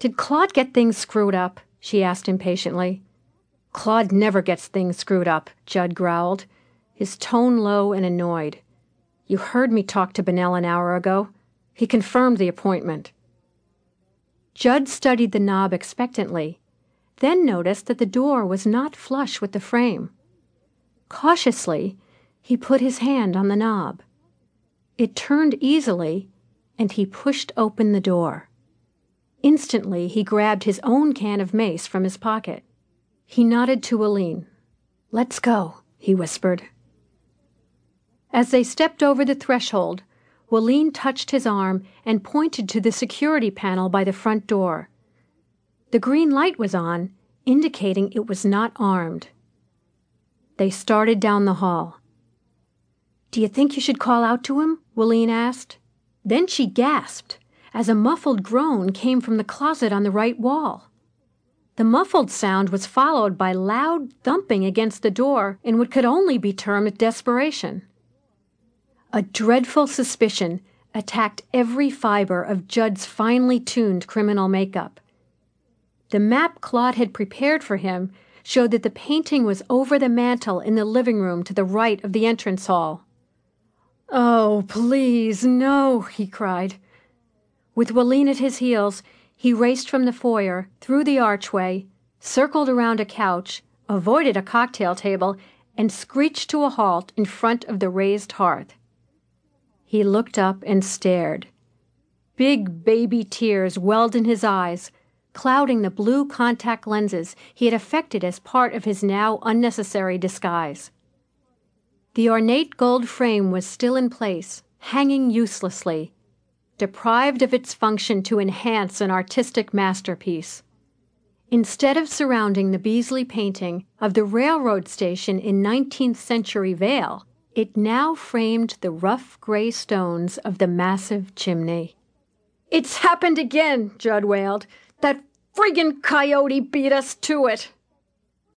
Did Claude get things screwed up? she asked impatiently. Claude never gets things screwed up, Judd growled, his tone low and annoyed. You heard me talk to Bennell an hour ago. He confirmed the appointment. Judd studied the knob expectantly, then noticed that the door was not flush with the frame. Cautiously, he put his hand on the knob. It turned easily, and he pushed open the door. Instantly, he grabbed his own can of mace from his pocket. He nodded to Walene. Let's go, he whispered. As they stepped over the threshold, Walene touched his arm and pointed to the security panel by the front door. The green light was on, indicating it was not armed. They started down the hall. Do you think you should call out to him? Walene asked. Then she gasped as a muffled groan came from the closet on the right wall. The muffled sound was followed by loud thumping against the door in what could only be termed desperation. A dreadful suspicion attacked every fiber of Judd's finely tuned criminal makeup. The map Claude had prepared for him showed that the painting was over the mantel in the living room to the right of the entrance hall. Oh, please, no, he cried. With Walene at his heels, he raced from the foyer, through the archway, circled around a couch, avoided a cocktail table, and screeched to a halt in front of the raised hearth. He looked up and stared. Big baby tears welled in his eyes, clouding the blue contact lenses he had affected as part of his now unnecessary disguise. The ornate gold frame was still in place, hanging uselessly, deprived of its function to enhance an artistic masterpiece. Instead of surrounding the Beasley painting of the railroad station in 19th century Vale, it now framed the rough gray stones of the massive chimney. It's happened again, Judd wailed. That friggin' coyote beat us to it.